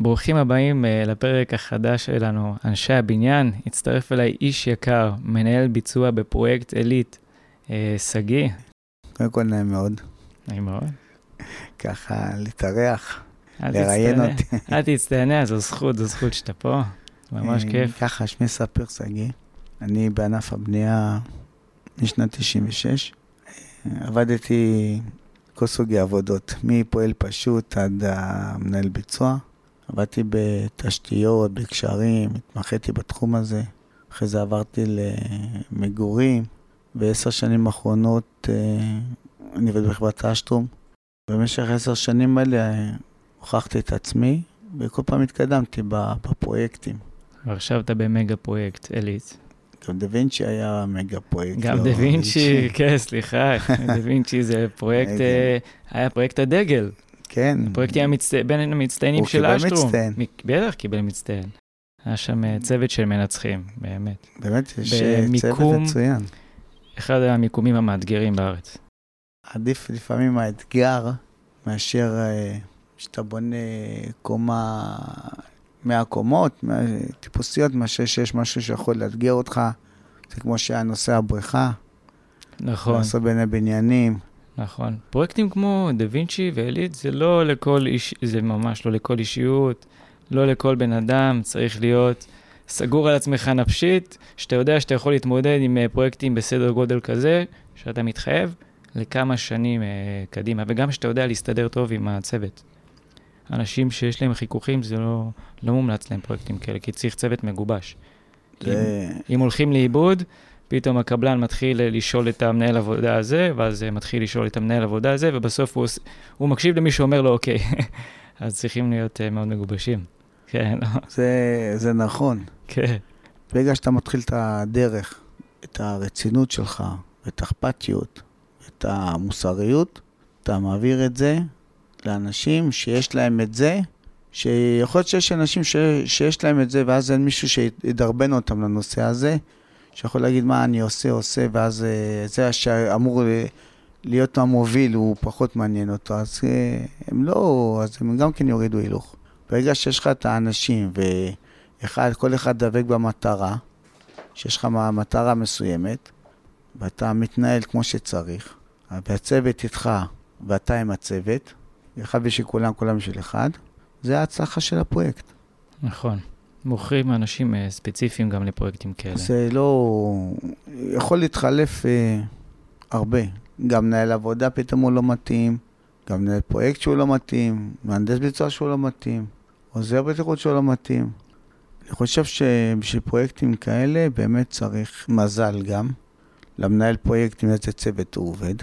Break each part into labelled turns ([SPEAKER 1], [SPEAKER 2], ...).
[SPEAKER 1] ברוכים הבאים uh, לפרק החדש שלנו, אנשי הבניין. הצטרף אליי איש יקר, מנהל ביצוע בפרויקט עילית, אה, שגיא.
[SPEAKER 2] קודם כל נעים מאוד.
[SPEAKER 1] נעים מאוד.
[SPEAKER 2] ככה להתארח, לראיין. אותי.
[SPEAKER 1] אל תצטענה, זו זכות, זו זכות שאתה פה. ממש
[SPEAKER 2] אה,
[SPEAKER 1] כיף.
[SPEAKER 2] ככה, שמי ספיר שגיא. אני בענף הבנייה משנת 96. אה, עבדתי כל סוגי עבודות, מפועל פשוט עד המנהל ביצוע. עבדתי בתשתיות, בקשרים, התמחיתי בתחום הזה. אחרי זה עברתי למגורים. בעשר שנים האחרונות אה, אני עובד בחברת אשטרום. במשך עשר שנים האלה אה, הוכחתי את עצמי, וכל פעם התקדמתי בפרויקטים.
[SPEAKER 1] ועכשיו אתה במגה פרויקט עילית.
[SPEAKER 2] גם דה וינצ'י היה מגה פרויקט.
[SPEAKER 1] גם
[SPEAKER 2] לא
[SPEAKER 1] דה וינצ'י, כן, סליחה, דה וינצ'י זה פרויקט. אה, היה פרויקט הדגל.
[SPEAKER 2] כן.
[SPEAKER 1] הפרויקט היה מצט- בין המצטיינים
[SPEAKER 2] הוא
[SPEAKER 1] של
[SPEAKER 2] קיבל
[SPEAKER 1] אשטרום.
[SPEAKER 2] מצטיין.
[SPEAKER 1] מ- בטח קיבל מצטיין. היה שם אה, צוות של מנצחים, באמת.
[SPEAKER 2] באמת, יש אה, צוות מצוין.
[SPEAKER 1] אחד המיקומים המאתגרים בארץ.
[SPEAKER 2] עדיף לפעמים האתגר מאשר אה, שאתה בונה קומה, 100 קומות, 100 טיפוסיות, מאשר שיש משהו שיכול לאתגר אותך. זה כמו שהיה נושא הבריכה,
[SPEAKER 1] נכון,
[SPEAKER 2] לעשות בין הבניינים.
[SPEAKER 1] נכון. פרויקטים כמו דה וינצ'י ועילית זה לא לכל איש, זה ממש לא לכל אישיות, לא לכל בן אדם, צריך להיות סגור על עצמך נפשית, שאתה יודע שאתה יכול להתמודד עם אה, פרויקטים בסדר גודל כזה, שאתה מתחייב לכמה שנים אה, קדימה, וגם שאתה יודע להסתדר טוב עם הצוות. אנשים שיש להם חיכוכים, זה לא, לא מומלץ להם פרויקטים כאלה, כי צריך צוות מגובש.
[SPEAKER 2] זה...
[SPEAKER 1] אם הולכים לאיבוד, פתאום הקבלן מתחיל אה, לשאול את המנהל עבודה הזה, ואז אה, מתחיל לשאול את המנהל עבודה הזה, ובסוף הוא, הוא מקשיב למי שאומר לו, אוקיי. אז צריכים להיות uh, מאוד מגובשים. כן, לא,
[SPEAKER 2] זה, זה נכון.
[SPEAKER 1] כן,
[SPEAKER 2] ברגע שאתה מתחיל את הדרך, את הרצינות שלך, את האכפתיות, את המוסריות, אתה מעביר את זה לאנשים שיש להם את זה, שיכול להיות שיש אנשים ש... שיש להם את זה, ואז אין מישהו שידרבן אותם לנושא הזה, שיכול להגיד מה אני עושה, עושה, ואז אה, זה שאמור אה, להיות המוביל, הוא פחות מעניין אותו, אז אה, הם לא, אז הם גם כן יורידו הילוך. ברגע שיש לך את האנשים, ואחד, כל אחד דבק במטרה, שיש לך מטרה מסוימת, ואתה מתנהל כמו שצריך, והצוות איתך ואתה עם הצוות, אחד בשביל כולם, כולם בשביל אחד, זה ההצלחה של הפרויקט.
[SPEAKER 1] נכון. מוכרים אנשים uh, ספציפיים גם לפרויקטים כאלה.
[SPEAKER 2] זה לא... יכול להתחלף אה, הרבה. גם מנהל עבודה פתאום הוא לא מתאים, גם מנהל פרויקט שהוא לא מתאים, מהנדס ביצוע שהוא לא מתאים, עוזר בטיחות שהוא לא מתאים. אני חושב שבשביל פרויקטים כאלה באמת צריך מזל גם. למנהל פרויקט עם איזה צוות הוא עובד.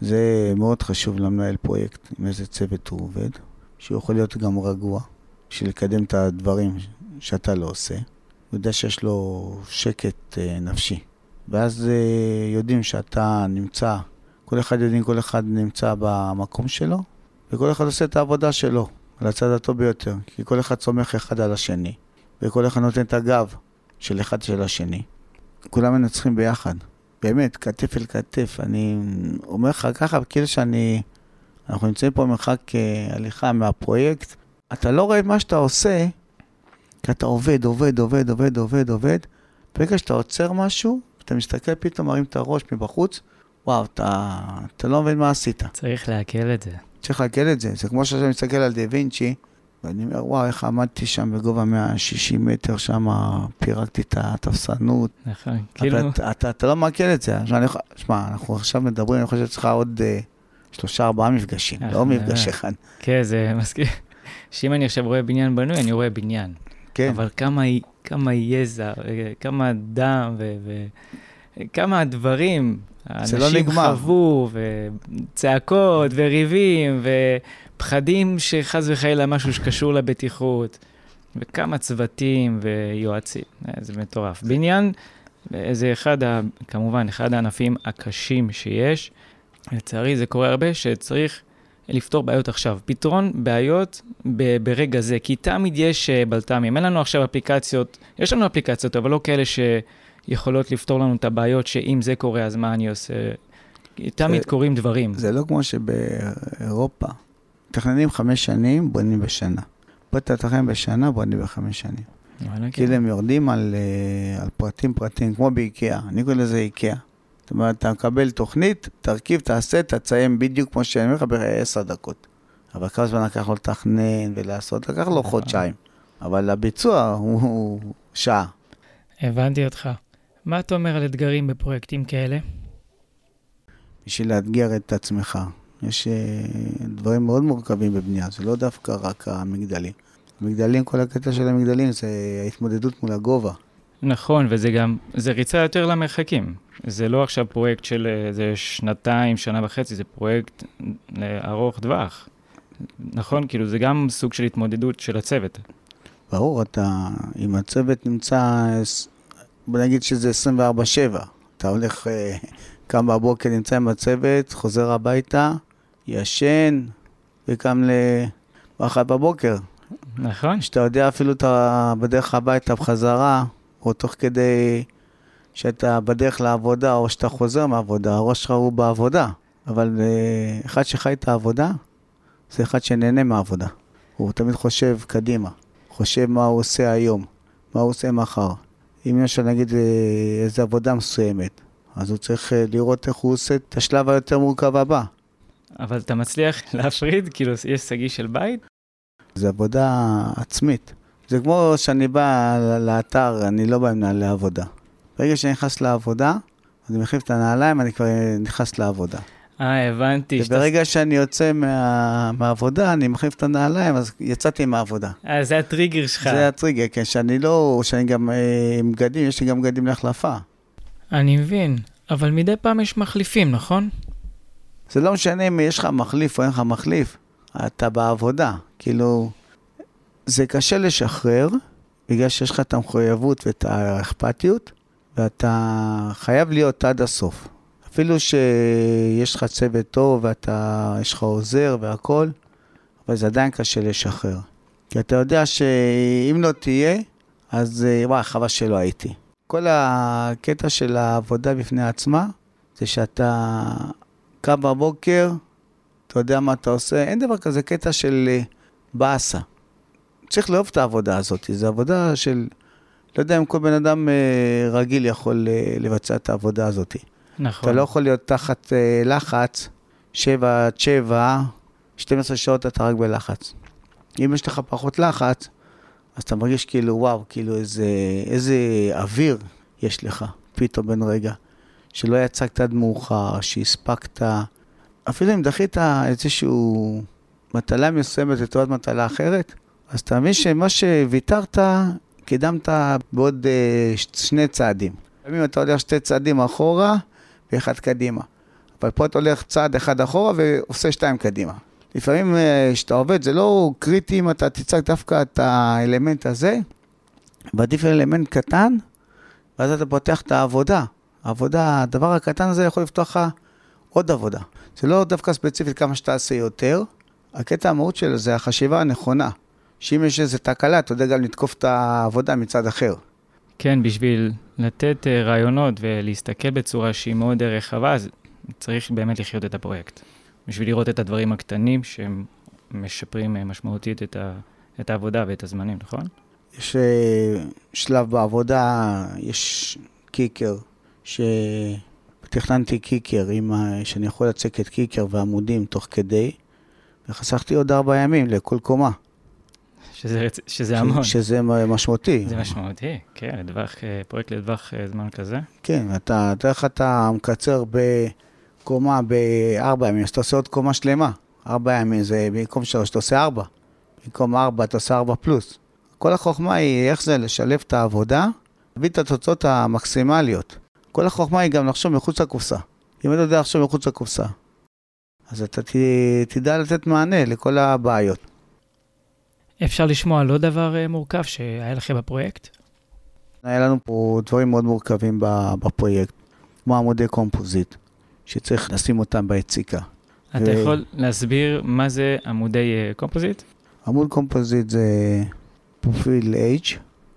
[SPEAKER 2] זה מאוד חשוב למנהל פרויקט עם איזה צוות הוא עובד, שהוא יכול להיות גם רגוע, בשביל לקדם את הדברים שאתה לא עושה. הוא יודע שיש לו שקט אה, נפשי. ואז אה, יודעים שאתה נמצא, כל אחד יודעים, כל אחד נמצא במקום שלו, וכל אחד עושה את העבודה שלו, על הצד הטוב ביותר. כי כל אחד סומך אחד על השני, וכל אחד נותן את הגב של אחד של השני. כולם מנצחים ביחד. באמת, כתף אל כתף. אני אומר לך ככה, כאילו שאני... אנחנו נמצאים פה מרחק אה, הליכה מהפרויקט. אתה לא רואה מה שאתה עושה, כי אתה עובד, עובד, עובד, עובד, עובד, עובד. ברגע שאתה עוצר משהו, אתה מסתכל, פתאום מרים את הראש מבחוץ, וואו, אתה, אתה לא מבין מה עשית.
[SPEAKER 1] צריך לעכל את זה.
[SPEAKER 2] צריך לעכל את זה. זה כמו שאתה מסתכל על דה וינצ'י, ואני אומר, וואו, איך עמדתי שם בגובה 160 מטר, שם פירקתי את התפסנות.
[SPEAKER 1] נכון. כאילו,
[SPEAKER 2] אתה, אתה, אתה, אתה לא מעכל את זה. שמע, אנחנו עכשיו מדברים, אני חושב שצריך עוד אה, שלושה, ארבעה מפגשים,
[SPEAKER 1] אה,
[SPEAKER 2] לא
[SPEAKER 1] באמת.
[SPEAKER 2] מפגש אחד.
[SPEAKER 1] כן, זה מזכיר. שאם אני עכשיו רואה בניין בנוי, אני רואה בניין.
[SPEAKER 2] כן,
[SPEAKER 1] אבל כמה, כמה יזע, אה, כמה דם וכמה דברים.
[SPEAKER 2] זה לא
[SPEAKER 1] אנשים
[SPEAKER 2] נגמר.
[SPEAKER 1] חוו, וצעקות, וריבים, ופחדים שחס וחלילה משהו שקשור לבטיחות, וכמה צוותים ויועצים, אה, זה מטורף. בניין זה אחד, ה, כמובן, אחד הענפים הקשים שיש. לצערי זה קורה הרבה, שצריך לפתור בעיות עכשיו. פתרון בעיות ב- ברגע זה, כי תמיד יש אה, בלת"מים. אין לנו עכשיו אפליקציות, יש לנו אפליקציות, אבל לא כאלה שיכולות לפתור לנו את הבעיות, שאם זה קורה, אז מה אני עושה? כי תמיד
[SPEAKER 2] זה-
[SPEAKER 1] קורים דברים.
[SPEAKER 2] זה לא כמו שבאירופה, מתכננים חמש שנים, בונים בשנה. לשפר את החיים בשנה, בונים בחמש שנים. כאילו הם יורדים על, אה, על פרטים פרטים, כמו באיקאה, אני קורא לזה איקאה. זאת אומרת, אתה מקבל תוכנית, תרכיב, תעשה, תציין בדיוק כמו שאני אומר לך בעשר דקות. אבל כמה זמן לקח לו לתכנן ולעשות? לקח לו חודשיים. אבל הביצוע הוא, הוא שעה.
[SPEAKER 1] הבנתי אותך. מה אתה אומר על אתגרים בפרויקטים כאלה?
[SPEAKER 2] בשביל לאתגר את עצמך. יש אה, דברים מאוד מורכבים בבנייה, זה לא דווקא רק המגדלים. המגדלים, כל הקטע של המגדלים זה ההתמודדות מול הגובה.
[SPEAKER 1] נכון, וזה גם, זה ריצה יותר למרחקים. זה לא עכשיו פרויקט של איזה שנתיים, שנה וחצי, זה פרויקט ארוך טווח. נכון? כאילו, זה גם סוג של התמודדות של הצוות.
[SPEAKER 2] ברור, אתה, אם הצוות נמצא, בוא נגיד שזה 24-7, אתה הולך, אה, קם בבוקר, נמצא עם הצוות, חוזר הביתה, ישן, וקם ל-1 בבוקר.
[SPEAKER 1] נכון.
[SPEAKER 2] שאתה יודע אפילו אתה בדרך הביתה בחזרה, או תוך כדי שאתה בדרך לעבודה, או שאתה חוזר מהעבודה, הראש שלך הוא בעבודה. אבל אה, אחד שחי את העבודה, זה אחד שנהנה מהעבודה. הוא תמיד חושב קדימה, חושב מה הוא עושה היום, מה הוא עושה מחר. אם יש לו נגיד אה, איזו עבודה מסוימת, אז הוא צריך אה, לראות איך הוא עושה את השלב היותר מורכב הבא.
[SPEAKER 1] אבל אתה מצליח להפריד? כאילו, יש שגיא של בית?
[SPEAKER 2] זה עבודה עצמית. זה כמו שאני בא לאתר, אני לא בא עם נעלי עבודה. ברגע שאני נכנס לעבודה, אני מחליף את הנעליים, אני כבר נכנס לעבודה.
[SPEAKER 1] אה, הבנתי.
[SPEAKER 2] וברגע שאתה... שאני יוצא מה... מהעבודה, אני מחליף את הנעליים, אז יצאתי מהעבודה.
[SPEAKER 1] אה, זה הטריגר שלך.
[SPEAKER 2] זה הטריגר, כן, שאני לא, שאני גם אה, עם בגדים, יש לי גם בגדים להחלפה.
[SPEAKER 1] אני מבין, אבל מדי פעם יש מחליפים, נכון?
[SPEAKER 2] זה לא משנה אם יש לך מחליף או אין לך מחליף, אתה בעבודה. כאילו, זה קשה לשחרר, בגלל שיש לך את המחויבות ואת האכפתיות, ואתה חייב להיות עד הסוף. אפילו שיש לך צוות טוב ואתה, יש לך עוזר והכול, אבל זה עדיין קשה לשחרר. כי אתה יודע שאם לא תהיה, אז וואי, חבל שלא הייתי. כל הקטע של העבודה בפני עצמה, זה שאתה קם בבוקר, אתה יודע מה אתה עושה, אין דבר כזה קטע של באסה. צריך לאהוב את העבודה הזאת, זו עבודה של, לא יודע אם כל בן אדם אה, רגיל יכול אה, לבצע את העבודה הזאת.
[SPEAKER 1] נכון.
[SPEAKER 2] אתה לא יכול להיות תחת אה, לחץ, 7 עד 7, 12 שעות אתה רק בלחץ. אם יש לך פחות לחץ, אז אתה מרגיש כאילו, וואו, כאילו איזה, איזה אוויר יש לך, פתאום בן רגע. שלא יצגת עד מאוחר, שהספקת, אפילו אם דחית איזשהו מטלה מסוימת לטובת מטלה אחרת, אז אתה מבין שמה שוויתרת, קידמת בעוד uh, שני צעדים. לפעמים אתה הולך שתי צעדים אחורה ואחד קדימה. אבל פה אתה הולך צעד אחד אחורה ועושה שתיים קדימה. לפעמים כשאתה uh, עובד, זה לא קריטי אם אתה תצעק דווקא את האלמנט הזה, ועדיף אלמנט קטן, ואז אתה פותח את העבודה. העבודה, הדבר הקטן הזה יכול לפתוח לך עוד עבודה. זה לא דווקא ספציפית כמה שתעשה יותר, הקטע המהות שלו זה החשיבה הנכונה. שאם יש איזו תקלה, אתה יודע גם לתקוף את העבודה מצד אחר.
[SPEAKER 1] כן, בשביל לתת uh, רעיונות ולהסתכל בצורה שהיא מאוד רחבה, אז צריך באמת לחיות את הפרויקט. בשביל לראות את הדברים הקטנים שהם משפרים uh, משמעותית את, ה, את העבודה ואת הזמנים, נכון?
[SPEAKER 2] יש uh, שלב בעבודה, יש קיקר, שתכננתי קיקר, עם, שאני יכול לצק את קיקר ועמודים תוך כדי, וחסכתי עוד ארבע ימים לכל קומה.
[SPEAKER 1] שזה, שזה המון.
[SPEAKER 2] שזה משמעותי.
[SPEAKER 1] זה משמעותי, כן, לדווח, פרויקט לטווח זמן כזה.
[SPEAKER 2] כן, אתה, אתה איך אתה מקצר בקומה בארבע ימים, אז אתה עושה עוד קומה שלמה. ארבע ימים זה במקום שלוש, אתה עושה ארבע. במקום ארבע, אתה עושה ארבע פלוס. כל החוכמה היא איך זה לשלב את העבודה, להביא את התוצאות המקסימליות. כל החוכמה היא גם לחשוב מחוץ לקופסה. אם אתה יודע לחשוב מחוץ לקופסה, אז אתה ת, תדע לתת מענה לכל הבעיות.
[SPEAKER 1] אפשר לשמוע על עוד דבר מורכב שהיה לכם בפרויקט?
[SPEAKER 2] היה לנו פה דברים מאוד מורכבים בפרויקט, כמו עמודי קומפוזיט, שצריך לשים אותם ביציקה.
[SPEAKER 1] אתה ו... יכול להסביר מה זה עמודי קומפוזיט?
[SPEAKER 2] עמוד קומפוזיט זה פרופיל H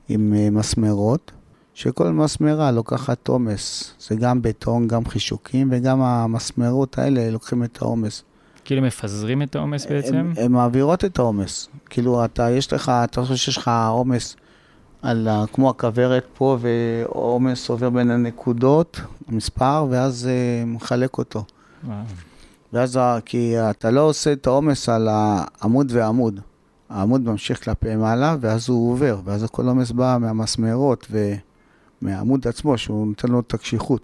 [SPEAKER 2] עם מסמרות, שכל מסמרה לוקחת עומס. זה גם בטון, גם חישוקים, וגם המסמרות האלה לוקחים את העומס.
[SPEAKER 1] כאילו מפזרים את העומס בעצם?
[SPEAKER 2] הן מעבירות את העומס. כאילו, אתה, יש לך, אתה חושב שיש לך עומס על, כמו הכוורת פה, ועומס עובר בין הנקודות, המספר, ואז אה, מחלק אותו.
[SPEAKER 1] וואו.
[SPEAKER 2] ואז, כי אתה לא עושה את העומס על העמוד ועמוד. העמוד ממשיך כלפי מעלה, ואז הוא עובר, ואז כל העומס בא מהמסמרות ומהעמוד עצמו, שהוא נותן לו את הקשיחות.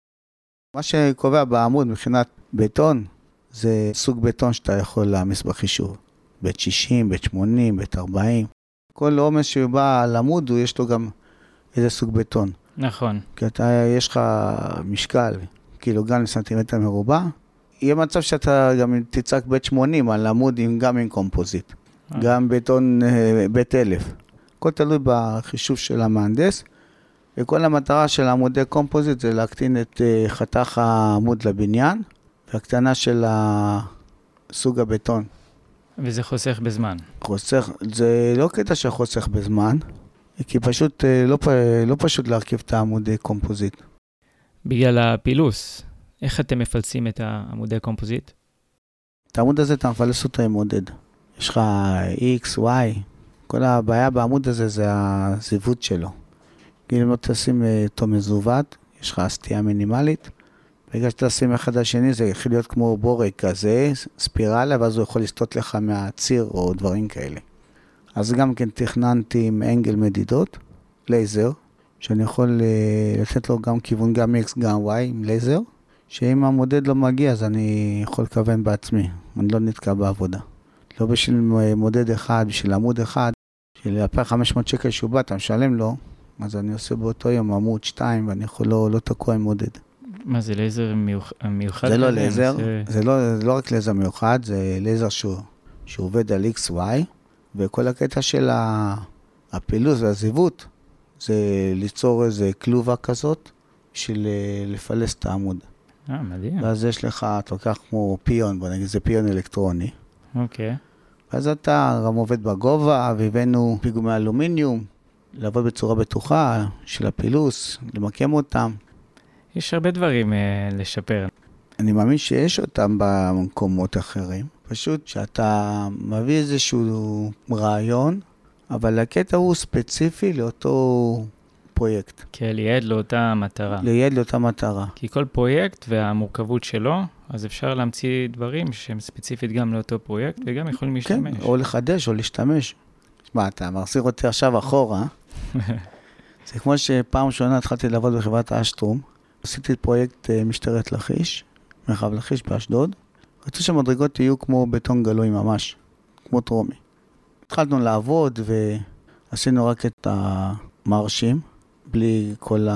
[SPEAKER 2] מה שקובע בעמוד מבחינת בטון, זה סוג בטון שאתה יכול להעמיס בחישוב. בית 60, בית 80, בית 40. כל עומס שבא על עמוד, יש לו גם איזה סוג בטון.
[SPEAKER 1] נכון.
[SPEAKER 2] כי אתה, יש לך משקל, קילוגרם לסנטימטר מרובע, יהיה מצב שאתה גם תצעק בית 80 על עמוד עם, גם עם קומפוזיט,
[SPEAKER 1] אה.
[SPEAKER 2] גם בטון אה, בית 1000. הכל תלוי בחישוב של המהנדס, וכל המטרה של עמודי קומפוזיט זה להקטין את אה, חתך העמוד לבניין, והקטנה של סוג הבטון.
[SPEAKER 1] וזה חוסך בזמן.
[SPEAKER 2] חוסך, זה לא קטע שחוסך בזמן, כי פשוט אה, לא, לא פשוט להרכיב את העמודי קומפוזיט.
[SPEAKER 1] בגלל הפילוס, איך אתם מפלסים את העמודי קומפוזיט?
[SPEAKER 2] את העמוד הזה אתה מפלס אותו עם מודד. יש לך X, Y, כל הבעיה בעמוד הזה זה הזיוות שלו. כאילו אם לא תשים אה, אותו מזוות, יש לך סטייה מינימלית. ברגע שאתה תשים אחד על שני זה יכול להיות כמו בורג כזה, ספירלה, ואז הוא יכול לסטות לך מהציר או דברים כאלה. אז גם כן תכננתי עם אנגל מדידות, לייזר, שאני יכול אה, לתת לו גם כיוון גם X, גם Y עם לייזר. שאם המודד לא מגיע, אז אני יכול לכוון בעצמי, אני לא נתקע בעבודה. לא בשביל מודד אחד, בשביל עמוד אחד, בשביל 2,500 שקל שהוא בא, אתה משלם לו, אז אני עושה באותו יום עמוד 2, ואני יכול לא, לא תקוע עם מודד.
[SPEAKER 1] מה זה לייזר מיוח... מיוחד?
[SPEAKER 2] זה לא
[SPEAKER 1] כזה?
[SPEAKER 2] לייזר,
[SPEAKER 1] זה-
[SPEAKER 2] זה לא, זה לא רק לייזר מיוחד, זה לייזר שהוא, שהוא עובד על XY, וכל הקטע של ה- הפילוס והזיוות, זה ליצור איזה כלובה כזאת, בשביל אה, לפלס את העמוד.
[SPEAKER 1] אה, מדהים.
[SPEAKER 2] ואז יש לך, אתה לוקח כמו פיון, בוא נגיד, זה פיון אלקטרוני.
[SPEAKER 1] אוקיי.
[SPEAKER 2] ואז אתה גם עובד בגובה, והבאנו פיגומי אלומיניום, לעבוד בצורה בטוחה של הפילוס, למקם אותם.
[SPEAKER 1] יש הרבה דברים אה, לשפר.
[SPEAKER 2] אני מאמין שיש אותם במקומות אחרים. פשוט שאתה מביא איזשהו רעיון, אבל הקטע הוא ספציפי לאותו פרויקט,
[SPEAKER 1] כן, לייעד לאותה מטרה.
[SPEAKER 2] לייעד לאותה מטרה.
[SPEAKER 1] כי כל פרויקט והמורכבות שלו, אז אפשר להמציא דברים שהם ספציפית גם לאותו פרויקט, וגם יכולים
[SPEAKER 2] כן,
[SPEAKER 1] להשתמש.
[SPEAKER 2] או לחדש או להשתמש. שמע, אתה מחזיר אותי עכשיו אחורה. זה כמו שפעם ראשונה התחלתי לעבוד בחברת אשטרום. עשיתי פרויקט אה, משטרת לכיש, מרחב לכיש באשדוד. רצו שהמדרגות יהיו כמו בטון גלוי ממש, כמו טרומי. התחלנו לעבוד ועשינו רק את המרשים, בלי כל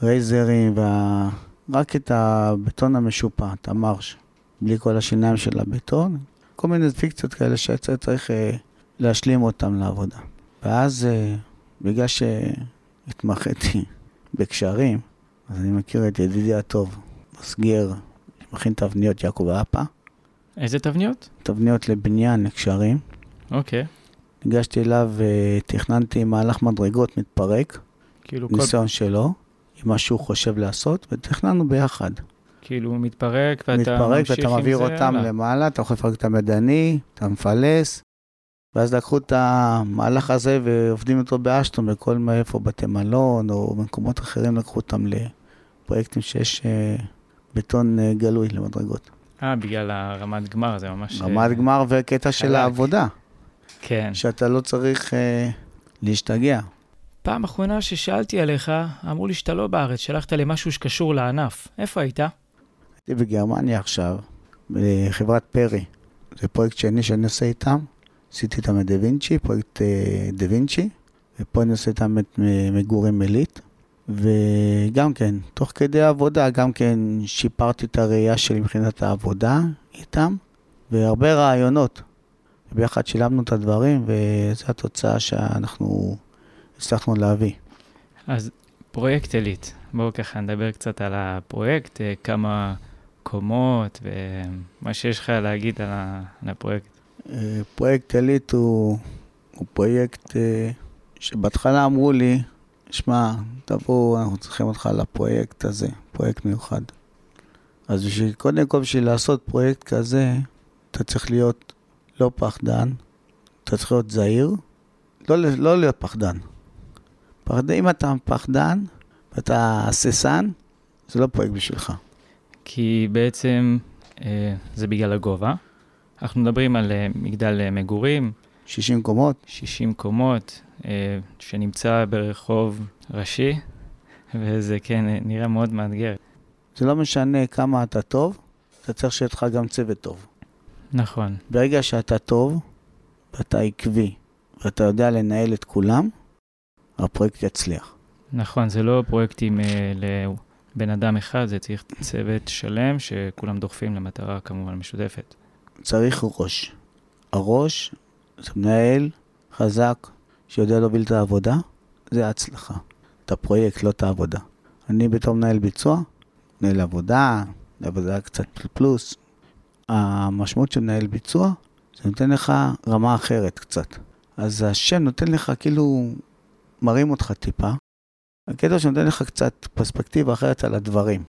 [SPEAKER 2] הרייזרים, וה... רק את הבטון המשופע, את המרש, בלי כל השיניים של הבטון. כל מיני פיקציות כאלה שהיה צריך אה, להשלים אותם לעבודה. ואז, אה, בגלל שהתמחיתי בקשרים, אז אני מכיר את ידידי הטוב, מסגר, שמכין תבניות יעקב אפא,
[SPEAKER 1] איזה תבניות?
[SPEAKER 2] תבניות לבניין, לקשרים.
[SPEAKER 1] אוקיי.
[SPEAKER 2] ניגשתי אליו ותכננתי מהלך מדרגות מתפרק,
[SPEAKER 1] כאילו כל...
[SPEAKER 2] ניסיון שלו, עם מה שהוא חושב לעשות, ותכננו ביחד.
[SPEAKER 1] כאילו הוא מתפרק ואתה
[SPEAKER 2] מתפרק ואתה מעביר אותם
[SPEAKER 1] הלאה.
[SPEAKER 2] למעלה, אתה יכול לפרק את המדעני, אתה מפלס, ואז לקחו את המהלך הזה ועובדים אותו באשטון, בכל מה- איפה בתי מלון או במקומות אחרים, לקחו אותם לפרויקטים שיש אה, בטון אה, גלוי למדרגות.
[SPEAKER 1] אה, בגלל הרמת גמר, זה ממש...
[SPEAKER 2] רמת
[SPEAKER 1] אה,
[SPEAKER 2] גמר וקטע של
[SPEAKER 1] חלק.
[SPEAKER 2] העבודה,
[SPEAKER 1] כן.
[SPEAKER 2] שאתה לא צריך אה, להשתגע.
[SPEAKER 1] פעם אחרונה ששאלתי עליך, אמרו לי שאתה לא בארץ, שלחת לי משהו שקשור לענף. איפה היית?
[SPEAKER 2] הייתי בגרמניה עכשיו, בחברת פרי. זה פרויקט שני שאני עושה איתם. עשיתי איתם את דה וינצ'י, פרויקט אה, דה וינצ'י, ופה אני עושה איתם את אה, מגורים עילית. וגם כן, תוך כדי העבודה, גם כן שיפרתי את הראייה שלי מבחינת העבודה איתם, והרבה רעיונות. ביחד שילמנו את הדברים, וזו התוצאה שאנחנו הצלחנו להביא.
[SPEAKER 1] אז פרויקט עילית. בואו ככה נדבר קצת על הפרויקט, אה, כמה קומות ומה שיש לך להגיד על הפרויקט.
[SPEAKER 2] אה, פרויקט עילית הוא, הוא פרויקט אה, שבהתחלה אמרו לי, שמע, תבואו, אנחנו צריכים אותך לפרויקט הזה, פרויקט מיוחד. אז בשביל, קודם כל בשביל לעשות פרויקט כזה, אתה צריך להיות לא פחדן, אתה צריך להיות זהיר, לא, לא להיות פחדן. פחד, אם אתה פחדן ואתה הססן, זה לא פרויקט בשבילך.
[SPEAKER 1] כי בעצם אה, זה בגלל הגובה. אנחנו מדברים על אה, מגדל אה, מגורים.
[SPEAKER 2] 60 קומות?
[SPEAKER 1] 60 קומות, אה, שנמצא ברחוב ראשי, וזה כן נראה מאוד מאתגר.
[SPEAKER 2] זה לא משנה כמה אתה טוב, אתה צריך שיהיה לך גם צוות טוב.
[SPEAKER 1] נכון.
[SPEAKER 2] ברגע שאתה טוב, ואתה עקבי, ואתה יודע לנהל את כולם, הפרויקט יצליח.
[SPEAKER 1] נכון, זה לא פרויקטים אה, לבן אדם אחד, זה צריך צוות שלם שכולם דוחפים למטרה כמובן משותפת.
[SPEAKER 2] צריך ראש. הראש זה מנהל חזק שיודע להוביל את העבודה, זה ההצלחה. את הפרויקט, לא את העבודה. אני בתור מנהל ביצוע, מנהל עבודה, עבודה קצת פלוס. המשמעות של מנהל ביצוע, זה נותן לך רמה אחרת קצת. אז השם נותן לך כאילו, מרים אותך טיפה. הקטע שנותן לך קצת פרספקטיבה אחרת על הדברים.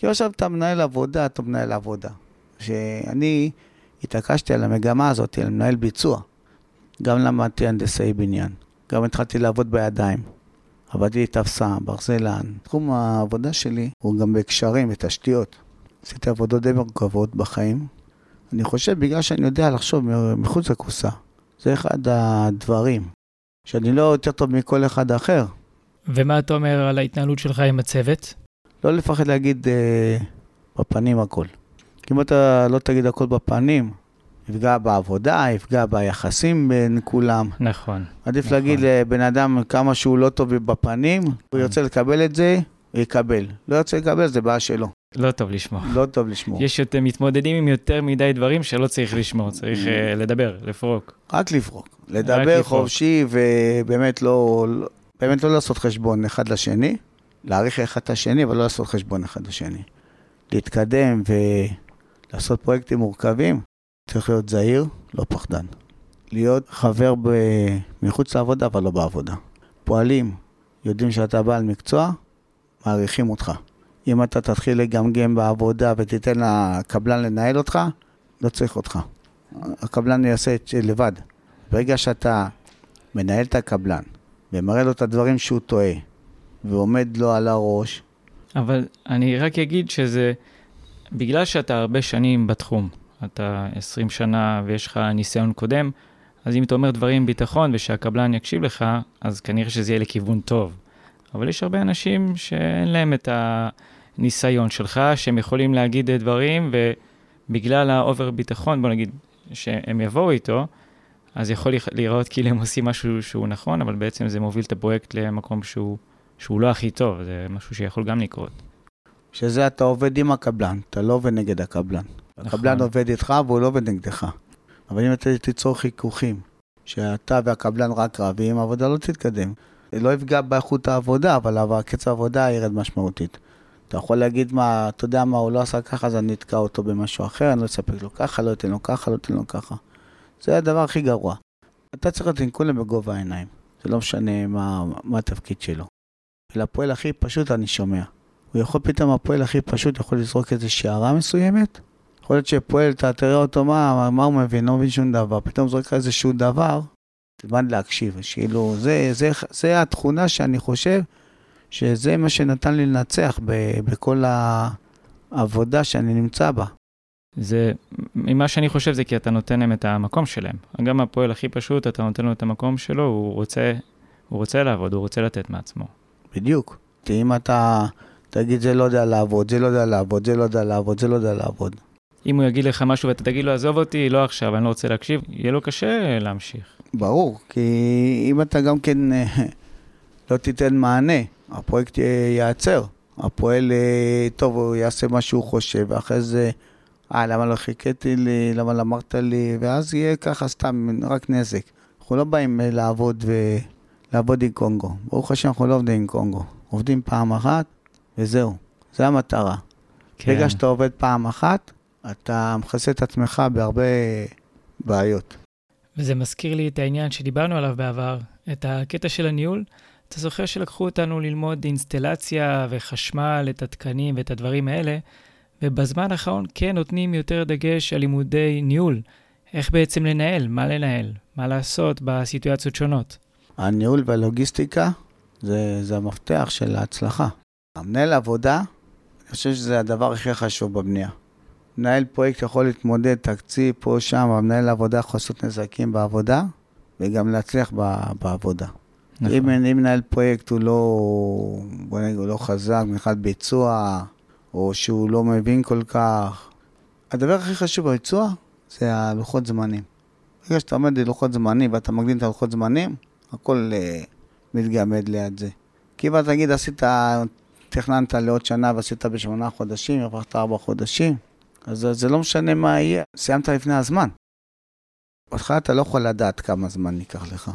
[SPEAKER 2] כי עכשיו אתה מנהל עבודה, אתה מנהל עבודה. שאני התעקשתי על המגמה הזאת, על מנהל ביצוע. גם למדתי הנדסאי בניין, גם התחלתי לעבוד בידיים. עבדתי תפסה, ברזלן. תחום העבודה שלי הוא גם בקשרים ותשתיות. עשיתי עבודות די מורכבות בחיים. אני חושב בגלל שאני יודע לחשוב מחוץ לקופסה. זה אחד הדברים, שאני לא יותר טוב מכל אחד אחר.
[SPEAKER 3] ומה אתה אומר על ההתנהלות שלך עם הצוות?
[SPEAKER 2] לא לפחד להגיד אה, בפנים הכל. כי אם אתה לא תגיד הכל בפנים, יפגע בעבודה, יפגע ביחסים בין כולם.
[SPEAKER 1] נכון.
[SPEAKER 2] עדיף נכון. להגיד לבן אדם כמה שהוא לא טוב בפנים, הוא נכון. ירצה לקבל את זה, הוא יקבל. לא ירצה לקבל, זה בעיה שלו.
[SPEAKER 1] לא טוב לשמוע.
[SPEAKER 2] לא טוב לשמוע.
[SPEAKER 1] יש יותר, מתמודדים עם יותר מדי דברים שלא צריך לשמוע, צריך uh, לדבר, לפרוק.
[SPEAKER 2] רק לפרוק. לדבר רק חופשי ובאמת לא, לא, באמת לא לעשות חשבון אחד לשני, להעריך אחד את השני, אבל לא לעשות חשבון אחד לשני. להתקדם ולעשות פרויקטים מורכבים, צריך להיות זהיר, לא פחדן. להיות חבר ב... מחוץ לעבודה, אבל לא בעבודה. פועלים יודעים שאתה בעל מקצוע, מעריכים אותך. אם אתה תתחיל לגמגם בעבודה ותיתן לקבלן לנהל אותך, לא צריך אותך. הקבלן יעשה את זה לבד. ברגע שאתה מנהל את הקבלן ומראה לו את הדברים שהוא טועה ועומד לו על הראש...
[SPEAKER 1] אבל אני רק אגיד שזה, בגלל שאתה הרבה שנים בתחום, אתה 20 שנה ויש לך ניסיון קודם, אז אם אתה אומר דברים ביטחון ושהקבלן יקשיב לך, אז כנראה שזה יהיה לכיוון טוב. אבל יש הרבה אנשים שאין להם את הניסיון שלך, שהם יכולים להגיד דברים, ובגלל ה over ביטחון, בוא נגיד, שהם יבואו איתו, אז יכול להיראות כאילו הם עושים משהו שהוא נכון, אבל בעצם זה מוביל את הפרויקט למקום שהוא, שהוא לא הכי טוב, זה משהו שיכול גם לקרות.
[SPEAKER 2] שזה אתה עובד עם הקבלן, אתה לא עובד נגד הקבלן. נכון. הקבלן עובד איתך והוא לא עובד נגדך. אבל אם אתה תיצור חיכוכים, שאתה והקבלן רק רבים, העבודה לא תתקדם. זה לא יפגע באיכות העבודה, אבל קצב העבודה ירד משמעותית. אתה יכול להגיד מה, אתה יודע מה, הוא לא עשה ככה, אז אני אתקע אותו במשהו אחר, אני לא אספק לו ככה, לא אתן לו ככה, לא אתן לו ככה. זה הדבר הכי גרוע. אתה צריך להיות עם כולם בגובה העיניים. זה לא משנה מה, מה התפקיד שלו. ולפועל הכי פשוט אני שומע. הוא יכול פתאום, הפועל הכי פשוט יכול לזרוק איזושהי הערה מסוימת, יכול להיות שפועל, אתה תראה אותו, מה, מה הוא מבין, לא מבין שום דבר, פתאום זורק לך איזשהו דבר, תלמד להקשיב, כאילו, זה, זה, זה התכונה שאני חושב שזה מה שנתן לי לנצח ב, בכל העבודה שאני נמצא בה.
[SPEAKER 1] זה, ממה שאני חושב זה כי אתה נותן להם את המקום שלהם. גם הפועל הכי פשוט, אתה נותן לו את המקום שלו, הוא רוצה, הוא רוצה לעבוד, הוא רוצה לתת מעצמו.
[SPEAKER 2] בדיוק. אם אתה תגיד, זה לא יודע לעבוד, זה לא יודע לעבוד, זה לא יודע לעבוד, זה לא יודע לעבוד.
[SPEAKER 1] אם הוא יגיד לך משהו ואתה תגיד לו, עזוב אותי, לא עכשיו, אני לא רוצה להקשיב, יהיה לו קשה להמשיך.
[SPEAKER 2] ברור, כי אם אתה גם כן אה, לא תיתן מענה, הפרויקט ייעצר. הפועל, אה, טוב, הוא יעשה מה שהוא חושב, ואחרי זה, אה, למה לא חיכיתי לי, למה לא אמרת לי, ואז יהיה ככה סתם, רק נזק. אנחנו לא באים אה, לעבוד ולעבוד עם קונגו. ברוך השם, אנחנו לא עובדים עם קונגו. עובדים פעם אחת, וזהו. זו המטרה. כן. ברגע שאתה עובד פעם אחת, אתה מכסה את עצמך בהרבה בעיות.
[SPEAKER 3] וזה מזכיר לי את העניין שדיברנו עליו בעבר, את הקטע של הניהול. אתה זוכר שלקחו אותנו ללמוד אינסטלציה וחשמל, את התקנים ואת הדברים האלה, ובזמן האחרון כן נותנים יותר דגש על לימודי ניהול. איך בעצם לנהל, מה לנהל, מה לעשות בסיטואציות שונות.
[SPEAKER 2] הניהול והלוגיסטיקה זה, זה המפתח של ההצלחה. המנהל עבודה, אני חושב שזה הדבר הכי חשוב בבנייה. מנהל פרויקט יכול להתמודד, תקציב פה, שם, המנהל עבודה יכול לעשות נזקים בעבודה, וגם להצליח בעבודה. נכון. אם, אם מנהל פרויקט הוא לא, בוא נגיד, הוא לא חזק מבחינת ביצוע, או שהוא לא מבין כל כך, הדבר הכי חשוב בביצוע זה הלוחות זמנים. ברגע שאתה עומד ללוחות זמנים ואתה מקדים את הלוחות זמנים, הכל uh, מתגמד ליד זה. כי אם אתה תגיד, עשית, תכננת לעוד שנה ועשית בשמונה חודשים, הרווחת ארבע חודשים, אז זה לא משנה מה יהיה, סיימת לפני הזמן. בהתחלה אתה לא יכול לדעת כמה זמן ייקח לך.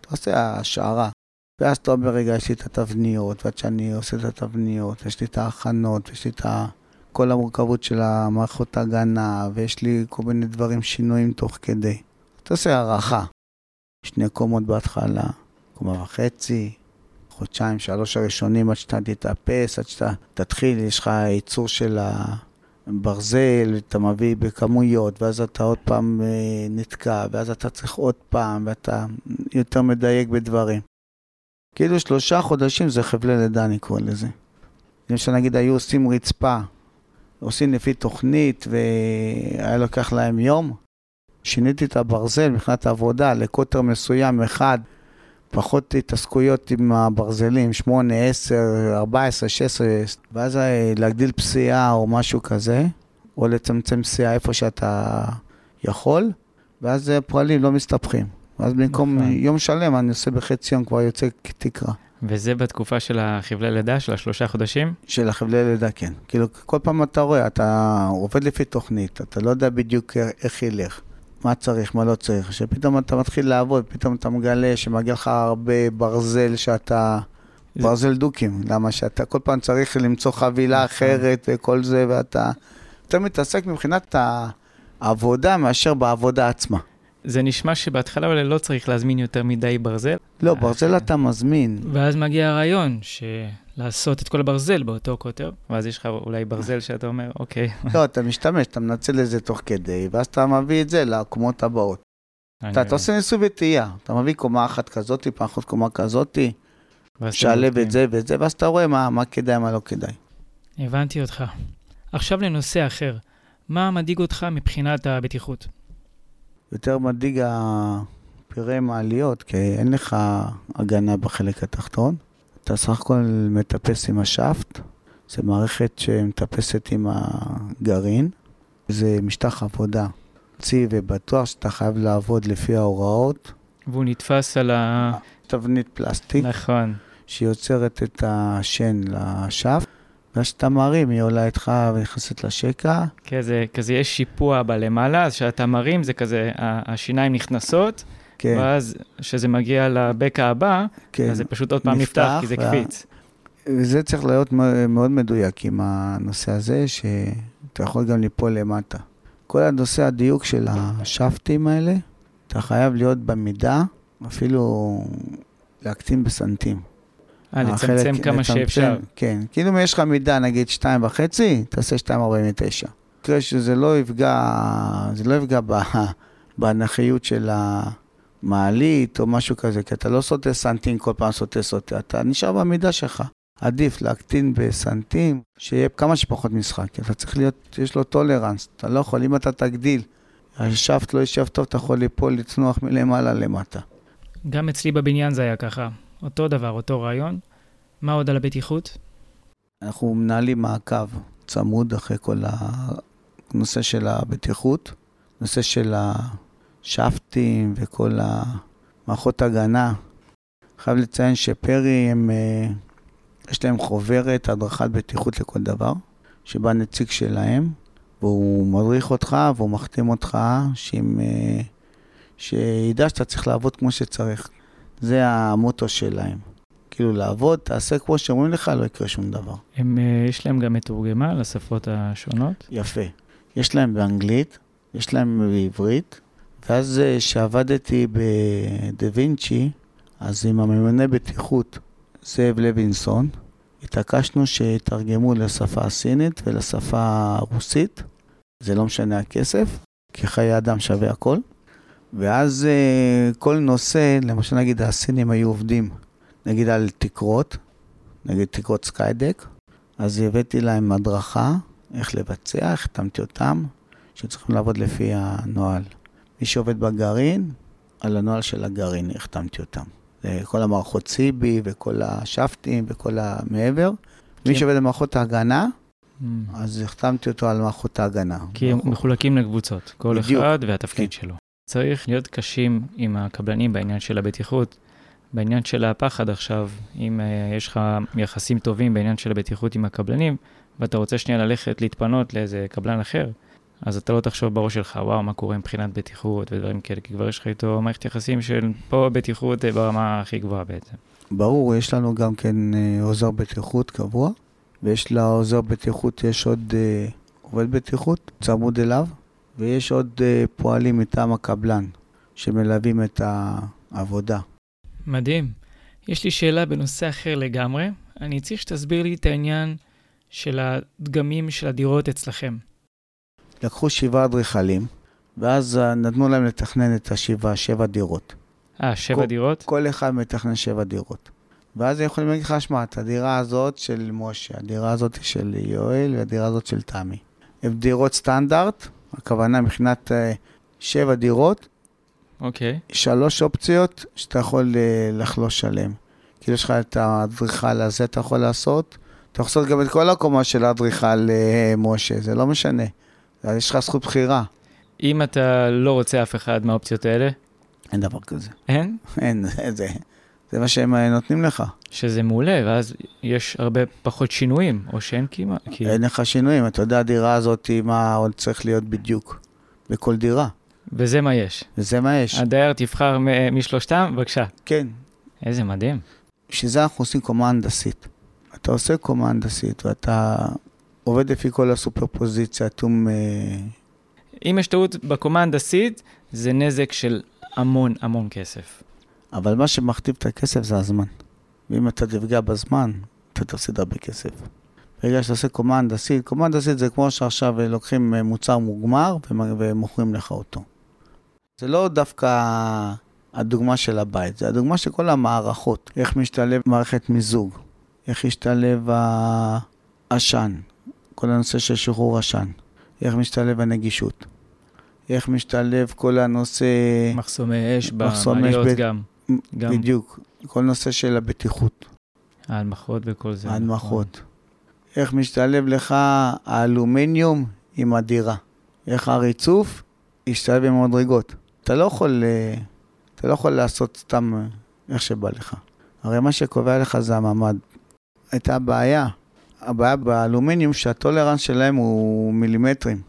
[SPEAKER 2] אתה עושה השערה, ואז אתה אומר, רגע, יש לי את התבניות, ועד שאני עושה את התבניות, יש לי את ההכנות, יש לי את ה... כל המורכבות של המערכות ההגנה, ויש לי כל מיני דברים, שינויים תוך כדי. אתה עושה הערכה. שני קומות בהתחלה, קומה וחצי, חודשיים, שלוש הראשונים עד שאתה תתאפס, עד שאתה תתחיל, יש לך ייצור של הברזל, אתה מביא בכמויות, ואז אתה עוד פעם אה, נתקע, ואז אתה צריך עוד פעם, ואתה יותר מדייק בדברים. כאילו שלושה חודשים זה חבלי לידה, אני קורא לזה. למשל, נגיד, היו עושים רצפה, עושים לפי תוכנית, והיה לוקח להם יום. שיניתי את הברזל מבחינת העבודה לקוטר מסוים אחד, פחות התעסקויות עם הברזלים, 8, 10, 14, 16, ואז אה, להגדיל פסיעה או משהו כזה, או לצמצם פסיעה איפה שאתה יכול, ואז פועלים לא מסתבכים. ואז במקום נכון. יום שלם אני עושה בחצי יום, כבר יוצא כתקרה.
[SPEAKER 3] וזה בתקופה של החבלי לידה, של השלושה חודשים?
[SPEAKER 2] של החבלי לידה, כן. כאילו, כל פעם אתה רואה, אתה עובד לפי תוכנית, אתה לא יודע בדיוק איך ילך, מה צריך, מה לא צריך. שפתאום אתה מתחיל לעבוד, פתאום אתה מגלה שמגיע לך הרבה ברזל שאתה... ברזל דוקים, למה שאתה כל פעם צריך למצוא חבילה נכון. אחרת וכל זה, ואתה יותר מתעסק מבחינת העבודה מאשר בעבודה עצמה.
[SPEAKER 3] זה נשמע שבהתחלה אולי לא צריך להזמין יותר מדי ברזל.
[SPEAKER 2] לא, ברזל אתה מזמין.
[SPEAKER 3] ואז מגיע הרעיון, לעשות את כל הברזל באותו קוטר, ואז יש לך אולי ברזל שאתה אומר, אוקיי.
[SPEAKER 2] לא, אתה משתמש, אתה מנצל את זה תוך כדי, ואז אתה מביא את זה לקומות הבאות. אתה, אתה עושה ניסוי וטעייה, אתה מביא קומה אחת כזאתי, פחות קומה כזאתי, שלב את זה ואת זה, ואז אתה רואה מה, מה כדאי, מה לא כדאי.
[SPEAKER 3] הבנתי אותך. עכשיו לנושא אחר, מה מדאיג אותך מבחינת הבטיחות?
[SPEAKER 2] יותר מדאיג הפירי מעליות, כי אין לך הגנה בחלק התחתון. אתה סך הכל מטפס עם השאפט, זו מערכת שמטפסת עם הגרעין. זה משטח עבודה ציב ובטוח שאתה חייב לעבוד לפי ההוראות.
[SPEAKER 3] והוא נתפס על ה...
[SPEAKER 2] תבנית פלסטיק.
[SPEAKER 3] נכון.
[SPEAKER 2] שיוצרת את השן לשאפט. ואז כשאתה מרים, היא עולה איתך ונכנסת לשקע.
[SPEAKER 3] כזה, כזה יש שיפוע בלמעלה, אז כשאתה מרים זה כזה, השיניים נכנסות, כן. ואז כשזה מגיע לבקע הבא, כן. אז זה פשוט עוד פעם נפתח, נפתח כי זה וה... קפיץ.
[SPEAKER 2] וזה צריך להיות מאוד מדויק עם הנושא הזה, שאתה יכול גם ליפול למטה. כל הנושא הדיוק של השפטים האלה, אתה חייב להיות במידה, אפילו להקטין בסנטים.
[SPEAKER 3] אה, לצמצם כמה שאפשר.
[SPEAKER 2] כן, כאילו אם יש לך מידה, נגיד 2.5, תעשה 2.49. תראה שזה לא יפגע, זה לא יפגע באנכיות של המעלית או משהו כזה, כי אתה לא סוטה סנטים כל פעם סוטה סוטה, אתה נשאר במידה שלך. עדיף להקטין בסנטים, שיהיה כמה שפחות משחק, כי אתה צריך להיות, יש לו טולרנס, אתה לא יכול, אם אתה תגדיל, השאפט לא ישב טוב, אתה יכול ליפול, לצנוח מלמעלה למטה.
[SPEAKER 3] גם אצלי בבניין זה היה ככה. אותו דבר, אותו רעיון. מה עוד על הבטיחות?
[SPEAKER 2] אנחנו מנהלים מעקב צמוד אחרי כל הנושא של הבטיחות, נושא של השפטים וכל המערכות הגנה. חייב לציין שפרי, הם, אה, יש להם חוברת הדרכת בטיחות לכל דבר, שבה נציג שלהם, והוא מדריך אותך והוא מחתים אותך, שעם, אה, שידע שאתה צריך לעבוד כמו שצריך. זה המוטו שלהם. כאילו לעבוד, תעשה כמו שאומרים לך, לא יקרה שום דבר.
[SPEAKER 3] הם, אה, יש להם גם מתורגמה לשפות השונות?
[SPEAKER 2] יפה. יש להם באנגלית, יש להם בעברית, ואז כשעבדתי אה, בדה וינצ'י, אז עם הממונה בטיחות, זאב לוינסון, התעקשנו שיתרגמו לשפה הסינית ולשפה הרוסית. זה לא משנה הכסף, כי חיי אדם שווה הכל. ואז אה, כל נושא, למשל נגיד הסינים היו עובדים, נגיד על תקרות, נגיד תקרות Skydeck, אז הבאתי להם הדרכה, איך לבצע, החתמתי אותם, שצריכים לעבוד לפי הנוהל. מי שעובד בגרעין, על הנוהל של הגרעין החתמתי אותם. כל המערכות CB וכל השפטים וכל המעבר. כן. מי שעובד במערכות ההגנה, mm. אז החתמתי אותו על מערכות ההגנה.
[SPEAKER 1] כי הם מחולקים לקבוצות, כל בדיוק. אחד והתפקיד כן. שלו. צריך להיות קשים עם הקבלנים בעניין של הבטיחות. בעניין של הפחד עכשיו, אם uh, יש לך יחסים טובים בעניין של הבטיחות עם הקבלנים, ואתה רוצה שנייה ללכת להתפנות לאיזה קבלן אחר, אז אתה לא תחשוב בראש שלך, וואו, מה קורה מבחינת בטיחות ודברים כאלה, כי כבר יש לך איתו מערכת יחסים של פה בטיחות אה, ברמה הכי גבוהה בעצם.
[SPEAKER 2] ברור, יש לנו גם כן אה, עוזר בטיחות קבוע, ויש לעוזר בטיחות, יש עוד אה, עובד בטיחות צמוד אליו, ויש עוד פועלים מטעם הקבלן שמלווים את העבודה.
[SPEAKER 1] מדהים. יש לי שאלה בנושא אחר לגמרי. אני צריך שתסביר לי את העניין של הדגמים של הדירות אצלכם.
[SPEAKER 2] לקחו שבעה אדריכלים, ואז אה, נתנו להם לתכנן את השבעה, שבע דירות.
[SPEAKER 1] אה, שבע כל, דירות?
[SPEAKER 2] כל אחד מתכנן שבע דירות. ואז הם יכולים להגיד לך, שמע, את הדירה הזאת של משה, הדירה הזאת של יואל והדירה הזאת של תמי. הן דירות סטנדרט, הכוונה מבחינת uh, שבע דירות.
[SPEAKER 1] אוקיי. Okay.
[SPEAKER 2] שלוש אופציות שאתה יכול uh, לחלוש עליהן. כאילו יש לך את האדריכל הזה, אתה יכול לעשות. אתה יכול לעשות גם את כל הקומה של האדריכל משה, זה לא משנה. אז יש לך זכות בחירה.
[SPEAKER 1] אם אתה לא רוצה אף אחד מהאופציות האלה?
[SPEAKER 2] אין דבר כזה.
[SPEAKER 1] אין?
[SPEAKER 2] אין, זה, זה מה שהם אה, נותנים לך.
[SPEAKER 1] שזה מעולה, ואז יש הרבה פחות שינויים, או שאין כמעט.
[SPEAKER 2] כי... אין לך שינויים, אתה יודע, הדירה הזאת, מה עוד צריך להיות בדיוק בכל דירה.
[SPEAKER 1] וזה מה יש.
[SPEAKER 2] וזה מה יש.
[SPEAKER 1] הדייר תבחר משלושתם, בבקשה.
[SPEAKER 2] כן.
[SPEAKER 1] איזה מדהים.
[SPEAKER 2] בשביל זה אנחנו עושים קומה הנדסית. אתה עושה קומה הנדסית ואתה עובד לפי כל הסופרפוזיציה, תום... אה,
[SPEAKER 1] אם יש טעות בקומה הנדסית, זה נזק של המון המון כסף.
[SPEAKER 2] אבל מה שמכתיב את הכסף זה הזמן. ואם אתה תפגע בזמן, אתה תפסיד הרבה כסף. ברגע שאתה עושה קומה הנדסית, קומה הנדסית זה כמו שעכשיו לוקחים אה, מוצר מוגמר ומוכרים לך אותו. זה לא דווקא הדוגמה של הבית, זה הדוגמה של כל המערכות. איך משתלב מערכת מיזוג, איך השתלב העשן, כל הנושא של שחרור עשן, איך משתלב הנגישות, איך משתלב כל הנושא...
[SPEAKER 1] מחסומי אש במעליות ב... גם.
[SPEAKER 2] גם. בדיוק, כל נושא של הבטיחות.
[SPEAKER 1] ההנמכות וכל זה.
[SPEAKER 2] ההנמכות. איך משתלב לך האלומיניום עם הדירה. איך הריצוף ישתלב עם המדרגות. אתה לא יכול, אה, אתה לא יכול לעשות סתם איך שבא לך. הרי מה שקובע לך זה הממ"ד. הייתה בעיה הבעיה באלומיניום שהטולרנס שלהם הוא מילימטרים.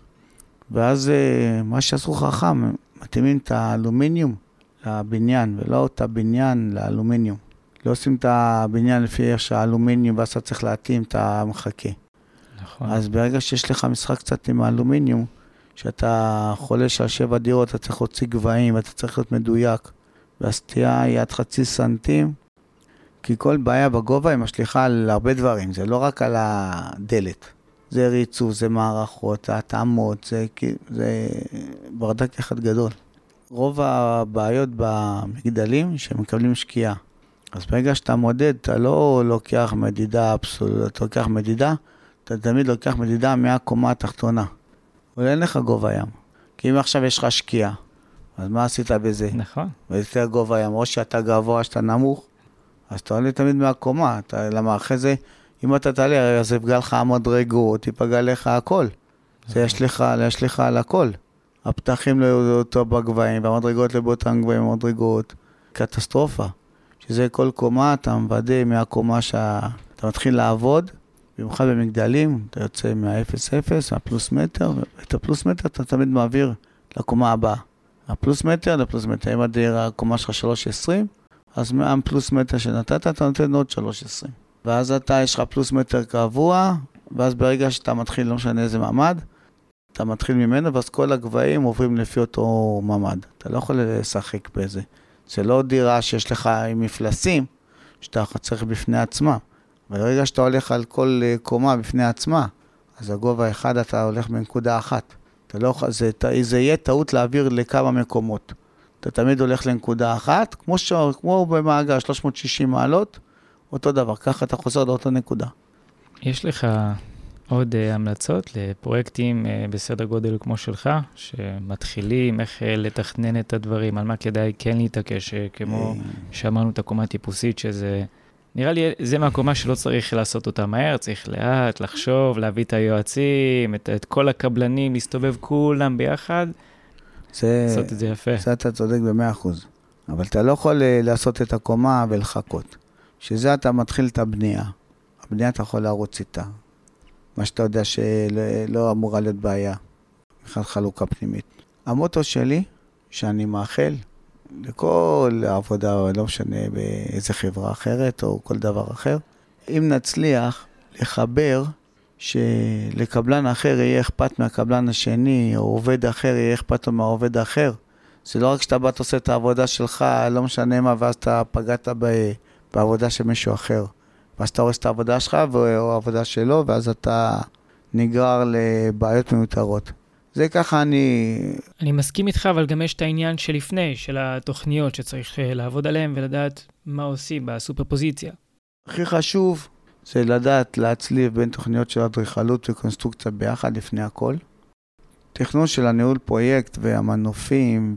[SPEAKER 2] ואז אה, מה שעשו חכם, מתאימים את האלומיניום לבניין, ולא את הבניין לאלומיניום. לא עושים את הבניין לפי איך שהאלומיניום, ואז אתה צריך להתאים את המחכה. נכון. אז ברגע שיש לך משחק קצת עם האלומיניום, שאתה חולש על שבע דירות, אתה צריך להוציא גבהים, אתה צריך להיות מדויק, והסטייה היא עד חצי סנטים, כי כל בעיה בגובה היא משליכה על הרבה דברים, זה לא רק על הדלת. זה ריצוף, זה מערכות, התאמות, זה, זה ברדק אחד גדול. רוב הבעיות במגדלים שמקבלים שקיעה. אז ברגע שאתה מודד, אתה לא לוקח מדידה אבסולוטית, אתה לוקח מדידה, אתה תמיד לוקח מדידה מהקומה התחתונה. אבל אין לך גובה ים. כי אם עכשיו יש לך שקיעה, אז מה עשית בזה?
[SPEAKER 1] נכון.
[SPEAKER 2] ויותר גובה ים, או שאתה גבוה, שאתה נמוך, אז תעלה תמיד מהקומה, אתה, למה אחרי זה, אם אתה תעלה, אז יפגע לך המדרגות, יפגע לך הכל. זה ישליך, ישליך על הכל. הפתחים לא יהיו אותו בגבהים, והמדרגות לא באותם גבהים המדרגות. קטסטרופה. שזה כל קומה, אתה מוודא מהקומה שאתה מתחיל לעבוד, במיוחד במגדלים, אתה יוצא מה-0-0, מהפלוס מטר, ואת הפלוס מטר אתה תמיד מעביר לקומה הבאה. הפלוס מטר לפלוס מטר, אם הקומה שלך 3.20, אז מהפלוס מטר שנתת, אתה נותן עוד 3.20. ואז אתה, יש לך פלוס מטר קבוע, ואז ברגע שאתה מתחיל, לא משנה איזה מעמד, אתה מתחיל ממנו, ואז כל הגבהים עוברים לפי אותו מעמד. אתה לא יכול לשחק בזה. זה לא דירה שיש לך עם מפלסים, שאתה צריך בפני עצמה. ברגע שאתה הולך על כל אה, קומה בפני עצמה, אז הגובה אחד אתה הולך בנקודה אחת. אתה לא, זה, זה יהיה טעות להעביר לכמה מקומות. אתה תמיד הולך לנקודה אחת, כמו, ש... כמו במעגל 360 מעלות, אותו דבר, ככה אתה חוזר לאותה נקודה.
[SPEAKER 1] יש לך עוד uh, המלצות לפרויקטים uh, בסדר גודל כמו שלך, שמתחילים איך uh, לתכנן את הדברים, על מה כדאי כן להתעקש, כמו שאמרנו את הקומה הטיפוסית, שזה... נראה לי זה מהקומה שלא צריך לעשות אותה מהר, צריך לאט, לחשוב, להביא את היועצים, את, את כל הקבלנים, להסתובב כולם ביחד, זה, לעשות את זה יפה.
[SPEAKER 2] זה אתה צודק במאה אחוז. אבל אתה לא יכול לעשות את הקומה ולחכות. שזה אתה מתחיל את הבנייה. הבנייה אתה יכול לרוץ איתה. מה שאתה יודע שלא אמורה להיות בעיה, בכלל חלוקה פנימית. המוטו שלי, שאני מאחל לכל עבודה, לא משנה באיזה חברה אחרת או כל דבר אחר, אם נצליח לחבר שלקבלן אחר יהיה אכפת מהקבלן השני, או עובד אחר יהיה אכפת לו מהעובד האחר. זה לא רק שאתה בא, עושה את העבודה שלך, לא משנה מה, ואז אתה פגעת בעבודה של מישהו אחר. ואז אתה הורס את העבודה שלך או העבודה שלו, ואז אתה נגרר לבעיות מיותרות. זה ככה אני...
[SPEAKER 1] אני מסכים איתך, אבל גם יש את העניין שלפני, של התוכניות שצריך אה, לעבוד עליהן ולדעת מה עושים בסופר פוזיציה.
[SPEAKER 2] הכי חשוב זה לדעת להצליב בין תוכניות של אדריכלות וקונסטרוקציה ביחד לפני הכל. תכנון של הניהול פרויקט והמנופים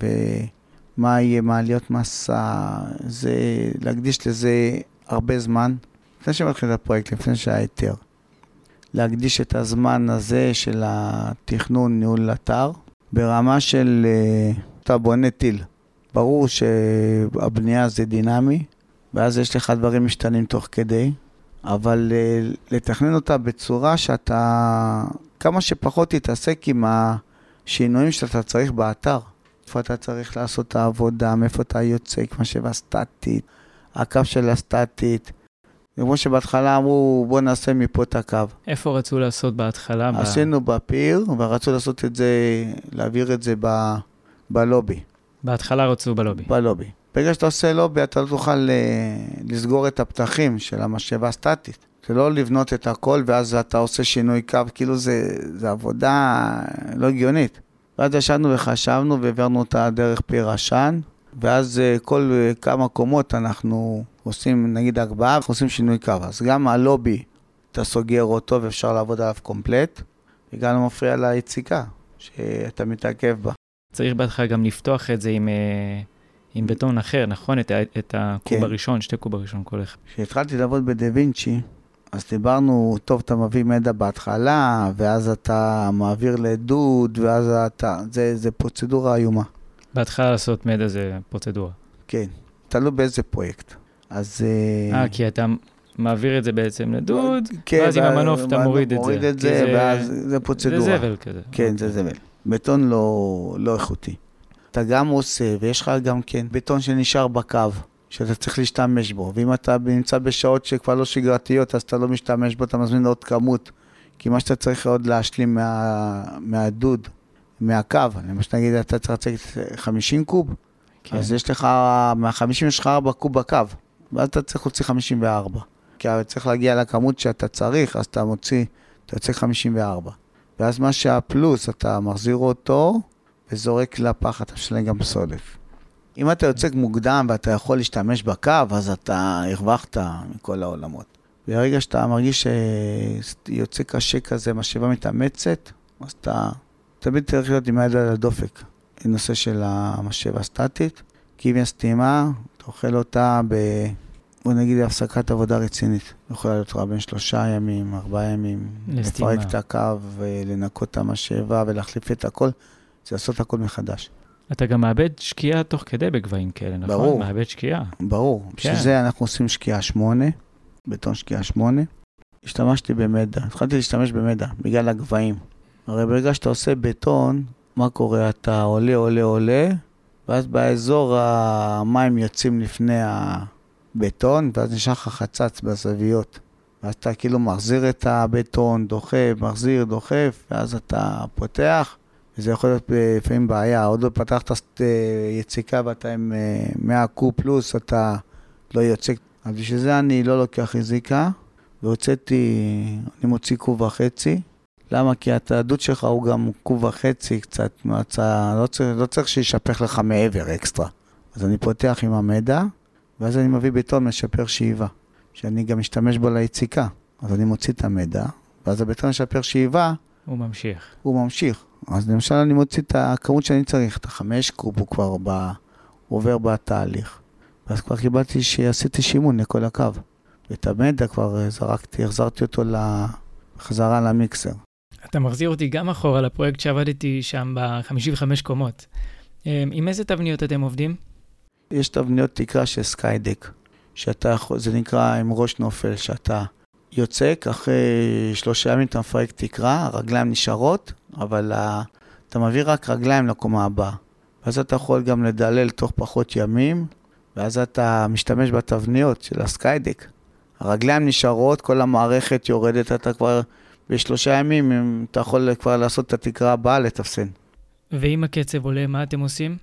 [SPEAKER 2] ומה יהיה מעליות מסע, זה להקדיש לזה הרבה זמן. לפני שמתחיל את הפרויקט, לפני שהיה היתר. להקדיש את הזמן הזה של התכנון, ניהול אתר, ברמה של uh, אתה בונה טיל. ברור שהבנייה זה דינמי, ואז יש לך דברים משתנים תוך כדי, אבל uh, לתכנן אותה בצורה שאתה כמה שפחות תתעסק עם השינויים שאתה צריך באתר. איפה אתה צריך לעשות את העבודה, מאיפה אתה יוצא, כמו שבע סטטית, הקו של הסטטית. כמו שבהתחלה אמרו, בוא נעשה מפה את הקו.
[SPEAKER 1] איפה רצו לעשות בהתחלה?
[SPEAKER 2] עשינו ב... בפיר, ורצו לעשות את זה, להעביר את זה ב... בלובי.
[SPEAKER 1] בהתחלה רצו בלובי.
[SPEAKER 2] בלובי. ברגע שאתה עושה לובי, אתה לא תוכל אה, לסגור את הפתחים של המשאבה הסטטית. זה לא לבנות את הכל ואז אתה עושה שינוי קו, כאילו זה, זה עבודה לא הגיונית. ואז ישבנו וחשבנו והעברנו אותה דרך פיר עשן, ואז אה, כל אה, כמה קומות אנחנו עושים, נגיד ארבעה, אנחנו עושים שינוי קו. אז גם הלובי, אתה סוגר אותו ואפשר לעבוד עליו קומפלט, וגם לא מפריע ליציקה, שאתה מתעכב בה.
[SPEAKER 1] צריך בהתחלה גם לפתוח את זה עם, עם בטון אחר, נכון? את, את הקוב כן. הראשון, שתי קוב הראשון כל אחד.
[SPEAKER 2] כשהתחלתי לעבוד בדה וינצ'י, אז דיברנו, טוב, אתה מביא מדע בהתחלה, ואז אתה מעביר לדוד, ואז אתה... זה, זה פרוצדורה איומה.
[SPEAKER 1] בהתחלה לעשות מדע זה פרוצדורה.
[SPEAKER 2] כן, תלוי באיזה פרויקט. אז...
[SPEAKER 1] אה, כי אתה מעביר את זה בעצם לדוד, כן, ואז עם המנוף אתה מוריד את זה.
[SPEAKER 2] מוריד את זה, ואז זה פרוצדורה.
[SPEAKER 1] זה זבל כזה.
[SPEAKER 2] כן, זה זבל. בטון לא, לא איכותי. אתה גם עושה, ויש לך גם כן בטון שנשאר בקו, שאתה צריך להשתמש בו. ואם אתה נמצא בשעות שכבר לא שגרתיות, אז אתה לא משתמש בו, אתה מזמין עוד כמות. כי מה שאתה צריך עוד להשלים מה, מהדוד, מהקו, למשל נגיד אתה צריך לצאת 50 קוב, כן. אז יש לך, מה-50 יש לך 4 קוב בקו. ואז אתה צריך להוציא 54. כי צריך להגיע לכמות שאתה צריך, אז אתה מוציא, אתה יוצא 54. ואז מה שהפלוס, אתה מחזיר אותו וזורק לפח, אתה משלם גם פסולת. אם אתה יוצא מוקדם ואתה יכול להשתמש בקו, אז אתה הרווחת מכל העולמות. ברגע שאתה מרגיש שיוצא קשה כזה, משאבה מתאמצת, אז אתה תמיד צריך להיות עם היד על הדופק. נושא של המשאבה הסטטית, כי אם יש סתימה, אתה אוכל אותה ב... בוא נגיד הפסקת עבודה רצינית. יכולה להיות לך בין שלושה ימים, ארבעה ימים.
[SPEAKER 1] לסתימה.
[SPEAKER 2] לפרק את הקו, לנקות את המשאבה ולהחליף את הכל. זה לעשות הכל מחדש.
[SPEAKER 1] אתה גם מאבד שקיעה תוך כדי בגבהים כאלה, נכון?
[SPEAKER 2] ברור.
[SPEAKER 1] מאבד שקיעה.
[SPEAKER 2] ברור. כן. בשביל זה אנחנו עושים שקיעה שמונה, בטון שקיעה שמונה. השתמשתי במדע, התחלתי להשתמש במדע, בגלל הגבהים. הרי ברגע שאתה עושה בטון, מה קורה? אתה עולה, עולה, עולה, ואז באזור המים יוצאים לפני הבטון, ואז נשאר לך חצץ בזוויות. ואז אתה כאילו מחזיר את הבטון, דוחף, מחזיר, דוחף, ואז אתה פותח, וזה יכול להיות לפעמים בעיה. עוד לא פתחת אה, יציקה ואתה עם 100 אה, קוב פלוס, אתה לא יוצא. אז בשביל זה אני לא לוקח יזיקה, והוצאתי, אני מוציא קוב וחצי, למה? כי התעדות שלך הוא גם קוב וחצי קצת, מהצע, לא צריך, לא צריך שישפך לך מעבר אקסטרה. אז אני פותח עם המידע, ואז אני מביא בטון משפר שאיבה, שאני גם משתמש בו ליציקה. אז אני מוציא את המידע, ואז הבטון משפר שאיבה,
[SPEAKER 1] הוא ממשיך.
[SPEAKER 2] הוא ממשיך. אז למשל אני מוציא את הכמות שאני צריך, את החמש קוב, הוא כבר בא, הוא עובר בתהליך. ואז כבר קיבלתי שעשיתי שימון לכל הקו. ואת המידע כבר זרקתי, החזרתי אותו בחזרה למיקסר.
[SPEAKER 1] אתה מחזיר אותי גם אחורה לפרויקט שעבדתי שם ב-55 קומות. אמ, עם איזה תבניות אתם עובדים?
[SPEAKER 2] יש תבניות תקרה של Skydeck, שאתה יכול, זה נקרא עם ראש נופל, שאתה יוצק, אחרי שלושה ימים אתה מפרק תקרה, הרגליים נשארות, אבל. אתה מביא רק רגליים לקומה הבאה. ואז אתה יכול גם לדלל תוך פחות ימים, ואז אתה משתמש בתבניות של הסקיידק. הרגליים נשארות, כל המערכת יורדת, אתה כבר בשלושה ימים, אתה יכול כבר לעשות את התקרה הבאה לתפסן.
[SPEAKER 1] ואם הקצב עולה, מה אתם עושים?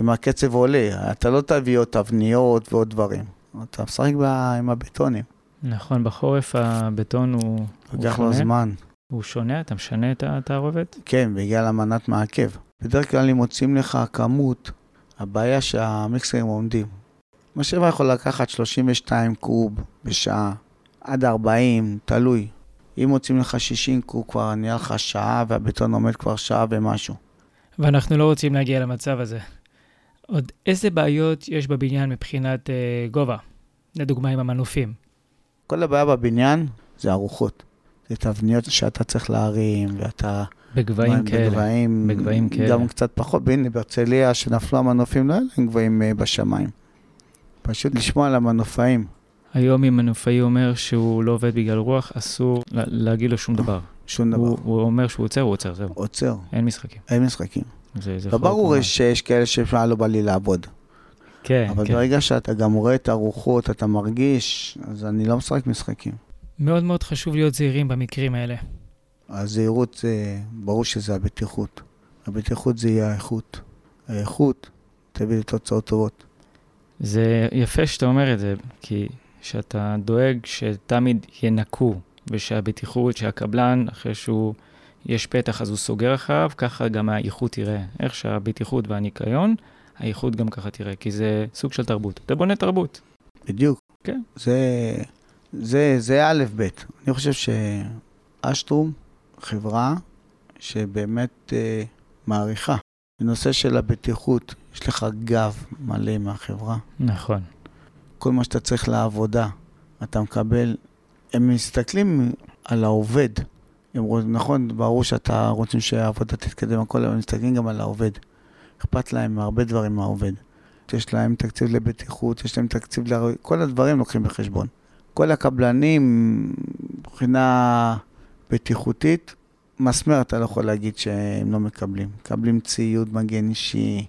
[SPEAKER 2] אם הקצב עולה, אתה לא תביא עוד תבניות ועוד דברים. אתה משחק עם הבטונים.
[SPEAKER 1] נכון, בחורף הבטון הוא, הוא
[SPEAKER 2] שונה. לוקח לו זמן.
[SPEAKER 1] הוא שונה? אתה משנה את התערובת?
[SPEAKER 2] כן, בגלל אמנת מעכב. בדרך כלל אם מוצאים לך כמות, הבעיה שהמיקסרים עומדים. משאבה יכול לקחת 32 קוב בשעה, עד 40, תלוי. אם מוצאים לך 60 קוב, כבר נהיה לך שעה, והבטון עומד כבר שעה ומשהו.
[SPEAKER 1] ואנחנו לא רוצים להגיע למצב הזה. עוד איזה בעיות יש בבניין מבחינת אה, גובה? לדוגמה עם המנופים.
[SPEAKER 2] כל הבעיה בבניין זה ארוחות. זה תבניות שאתה צריך להרים, ואתה...
[SPEAKER 1] בגבהים כאלה.
[SPEAKER 2] בגבהים, בגבהים כאלה. גם קצת פחות. והנה, בהרצליה, שנפלו המנופים, לא היה להם גבהים uh, בשמיים. פשוט לשמוע על המנופאים.
[SPEAKER 1] היום אם מנופאי אומר שהוא לא עובד בגלל רוח, אסור להגיד לו שום דבר.
[SPEAKER 2] שום דבר. הוא,
[SPEAKER 1] הוא אומר שהוא עוצר, הוא עוצר, זהו.
[SPEAKER 2] עוצר.
[SPEAKER 1] אין משחקים.
[SPEAKER 2] אין משחקים. זה, זה לא ברור שיש כאלה שבכלל לא בא לי לעבוד.
[SPEAKER 1] כן,
[SPEAKER 2] אבל
[SPEAKER 1] כן.
[SPEAKER 2] ברגע שאתה גם רואה את הרוחות, אתה מרגיש, אז אני לא משחק משחקים.
[SPEAKER 1] מאוד מאוד חשוב להיות זהירים במקרים האלה.
[SPEAKER 2] הזהירות זה, ברור שזה הבטיחות. הבטיחות זה יהיה האיכות. האיכות תביא לתוצאות טובות.
[SPEAKER 1] זה יפה שאתה אומר את זה, כי שאתה דואג שתמיד ינקו, ושהבטיחות, שהקבלן, אחרי שהוא, יש פתח אז הוא סוגר אחריו, ככה גם האיכות תראה. איך שהבטיחות והניקיון, האיכות גם ככה תראה, כי זה סוג של תרבות. אתה בונה תרבות.
[SPEAKER 2] בדיוק.
[SPEAKER 1] כן.
[SPEAKER 2] זה, זה, זה א' ב'. אני חושב שאשטרום, חברה שבאמת אה, מעריכה. בנושא של הבטיחות, יש לך גב מלא מהחברה.
[SPEAKER 1] נכון.
[SPEAKER 2] כל מה שאתה צריך לעבודה, אתה מקבל, הם מסתכלים על העובד. הם, נכון, ברור שאתה רוצים שהעבודה תתקדם הכל, אבל הם מסתכלים גם על העובד. אכפת להם מהרבה דברים מהעובד. יש להם תקציב לבטיחות, יש להם תקציב ל... כל הדברים לוקחים בחשבון. כל הקבלנים, מבחינה בטיחותית, מסמר אתה לא יכול להגיד שהם לא מקבלים. מקבלים ציוד מגן אישי,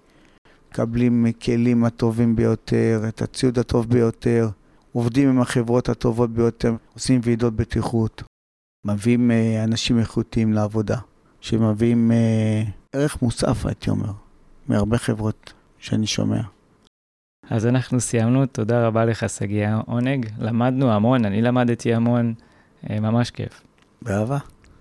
[SPEAKER 2] מקבלים כלים הטובים ביותר, את הציוד הטוב ביותר, עובדים עם החברות הטובות ביותר, עושים ועידות בטיחות, מביאים אה, אנשים איכותיים לעבודה, שמביאים אה, ערך מוסף, הייתי אומר, מהרבה חברות שאני שומע.
[SPEAKER 1] אז אנחנו סיימנו, תודה רבה לך, שגיא עונג. למדנו המון, אני למדתי המון, אה, ממש כיף.
[SPEAKER 2] באהבה.